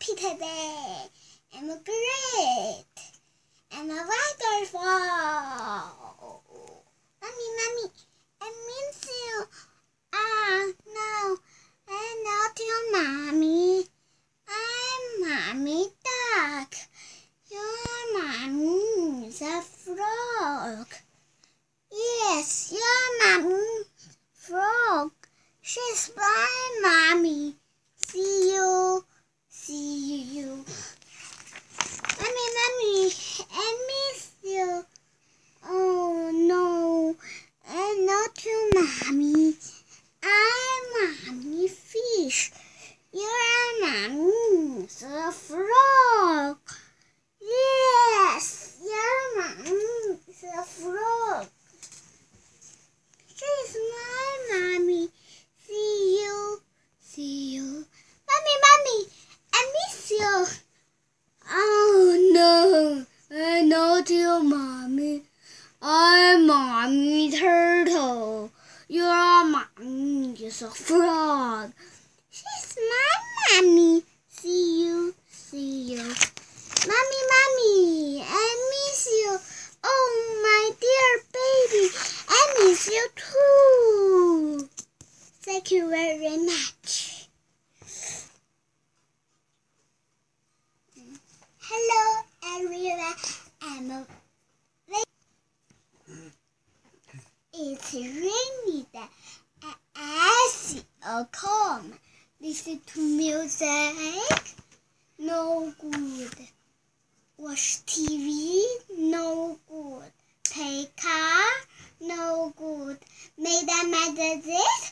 baby. I'm great. I'm waterfall. Mommy, mommy, I miss you. Ah, no, I'm not your mommy. I'm mommy duck. Your mommy is a frog. Yes, your mommy frog. She's my mommy. See you. See you. Mommy, mommy, I miss you. Oh no, I'm not your mommy. I'm mommy fish. Your mommy is a frog. Yes, mommy is a frog. She's my mommy. See you. See you. Mommy, mommy, I miss you. Oh no, I'm not your mommy. I'm mommy turtle. Your mommy is a frog. She's my mommy. See you, see you. Mommy, mommy, I miss you. Oh, my dear baby, I miss you too. Thank you very much. Hello, everyone. I'm a It's rainy day. I see a calm. Listen to music. No good. Watch TV. No good. Play car. No good. Made a magazine.